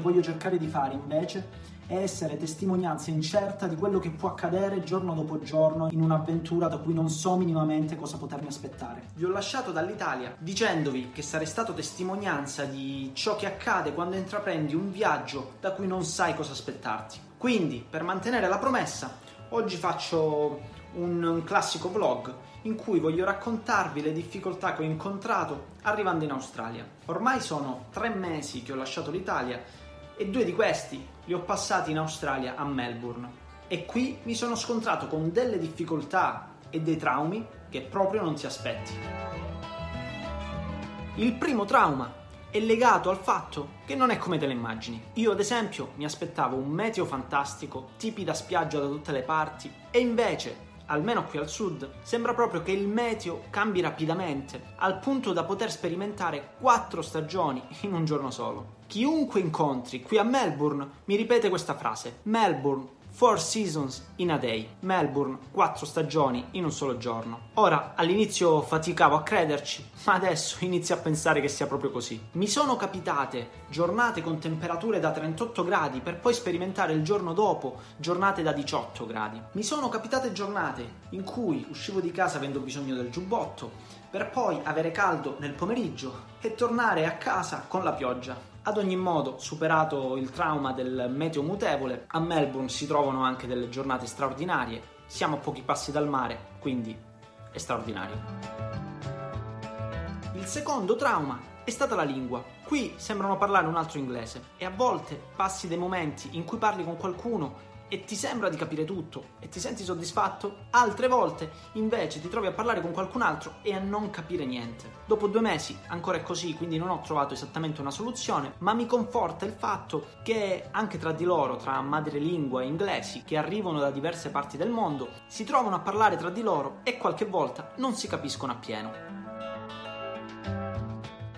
voglio cercare di fare invece è essere testimonianza incerta di quello che può accadere giorno dopo giorno in un'avventura da cui non so minimamente cosa potermi aspettare. Vi ho lasciato dall'Italia dicendovi che sarei stato testimonianza di ciò che accade quando intraprendi un viaggio da cui non sai cosa aspettarti. Quindi, per mantenere la promessa, oggi faccio un, un classico vlog in cui voglio raccontarvi le difficoltà che ho incontrato arrivando in Australia. Ormai sono tre mesi che ho lasciato l'Italia e due di questi li ho passati in Australia a Melbourne. E qui mi sono scontrato con delle difficoltà e dei traumi che proprio non ti aspetti. Il primo trauma è legato al fatto che non è come te le immagini. Io, ad esempio, mi aspettavo un meteo fantastico, tipi da spiaggia da tutte le parti, e invece almeno qui al sud, sembra proprio che il meteo cambi rapidamente, al punto da poter sperimentare quattro stagioni in un giorno solo. Chiunque incontri qui a Melbourne mi ripete questa frase: Melbourne Four Seasons in a Day, Melbourne, quattro stagioni in un solo giorno. Ora, all'inizio faticavo a crederci, ma adesso inizio a pensare che sia proprio così. Mi sono capitate giornate con temperature da 38 gradi per poi sperimentare il giorno dopo giornate da 18 gradi. Mi sono capitate giornate in cui uscivo di casa avendo bisogno del giubbotto, per poi avere caldo nel pomeriggio e tornare a casa con la pioggia. Ad ogni modo, superato il trauma del meteo mutevole, a Melbourne si trovano anche delle giornate straordinarie. Siamo a pochi passi dal mare, quindi è straordinario. Il secondo trauma è stata la lingua. Qui sembrano parlare un altro inglese e a volte passi dei momenti in cui parli con qualcuno e ti sembra di capire tutto e ti senti soddisfatto, altre volte invece ti trovi a parlare con qualcun altro e a non capire niente. Dopo due mesi ancora è così, quindi non ho trovato esattamente una soluzione, ma mi conforta il fatto che anche tra di loro, tra madrelingua e inglesi che arrivano da diverse parti del mondo, si trovano a parlare tra di loro e qualche volta non si capiscono appieno.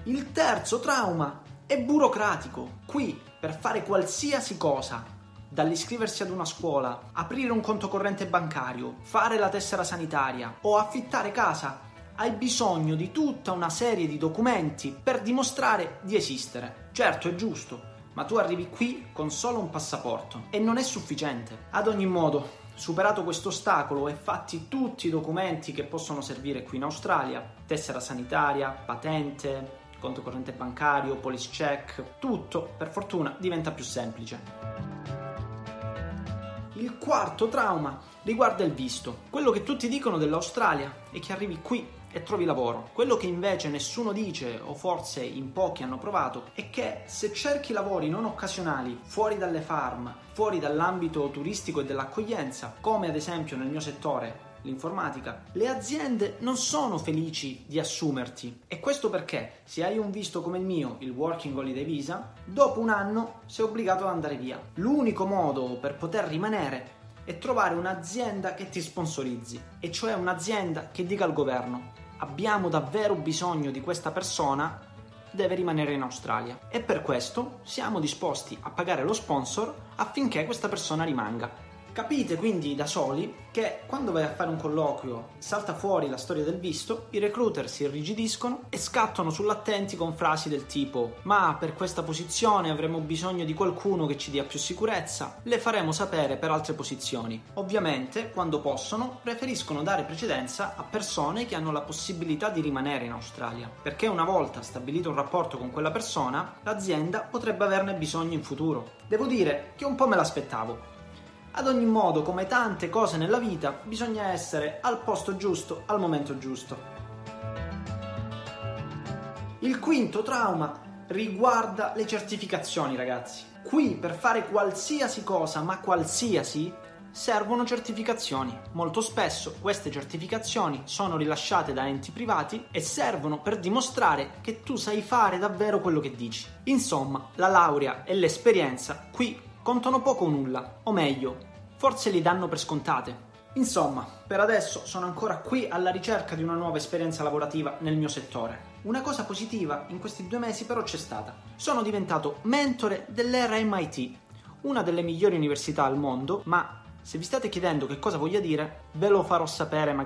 Il terzo trauma è burocratico. Qui, per fare qualsiasi cosa, dall'iscriversi ad una scuola, aprire un conto corrente bancario, fare la tessera sanitaria o affittare casa, hai bisogno di tutta una serie di documenti per dimostrare di esistere. Certo, è giusto, ma tu arrivi qui con solo un passaporto e non è sufficiente. Ad ogni modo, superato questo ostacolo e fatti tutti i documenti che possono servire qui in Australia, tessera sanitaria, patente, conto corrente bancario, police check, tutto per fortuna diventa più semplice. Il quarto trauma riguarda il visto. Quello che tutti dicono dell'Australia è che arrivi qui e trovi lavoro. Quello che invece nessuno dice, o forse in pochi hanno provato, è che se cerchi lavori non occasionali fuori dalle farm, fuori dall'ambito turistico e dell'accoglienza, come ad esempio nel mio settore, l'informatica, le aziende non sono felici di assumerti. E questo perché se hai un visto come il mio, il Working Holiday Visa, dopo un anno sei obbligato ad andare via. L'unico modo per poter rimanere è trovare un'azienda che ti sponsorizzi, e cioè un'azienda che dica al governo abbiamo davvero bisogno di questa persona deve rimanere in Australia e per questo siamo disposti a pagare lo sponsor affinché questa persona rimanga. Capite quindi da soli che quando vai a fare un colloquio salta fuori la storia del visto, i recruiter si irrigidiscono e scattano sull'attenti con frasi del tipo ma per questa posizione avremo bisogno di qualcuno che ci dia più sicurezza, le faremo sapere per altre posizioni. Ovviamente, quando possono, preferiscono dare precedenza a persone che hanno la possibilità di rimanere in Australia, perché una volta stabilito un rapporto con quella persona, l'azienda potrebbe averne bisogno in futuro. Devo dire che un po' me l'aspettavo, ad ogni modo, come tante cose nella vita, bisogna essere al posto giusto al momento giusto. Il quinto trauma riguarda le certificazioni, ragazzi. Qui per fare qualsiasi cosa, ma qualsiasi, servono certificazioni. Molto spesso queste certificazioni sono rilasciate da enti privati e servono per dimostrare che tu sai fare davvero quello che dici. Insomma, la laurea e l'esperienza qui contano poco o nulla, o meglio, forse li danno per scontate. Insomma, per adesso sono ancora qui alla ricerca di una nuova esperienza lavorativa nel mio settore. Una cosa positiva in questi due mesi però c'è stata. Sono diventato mentore dell'RMIT, una delle migliori università al mondo, ma se vi state chiedendo che cosa voglia dire, ve lo farò sapere magari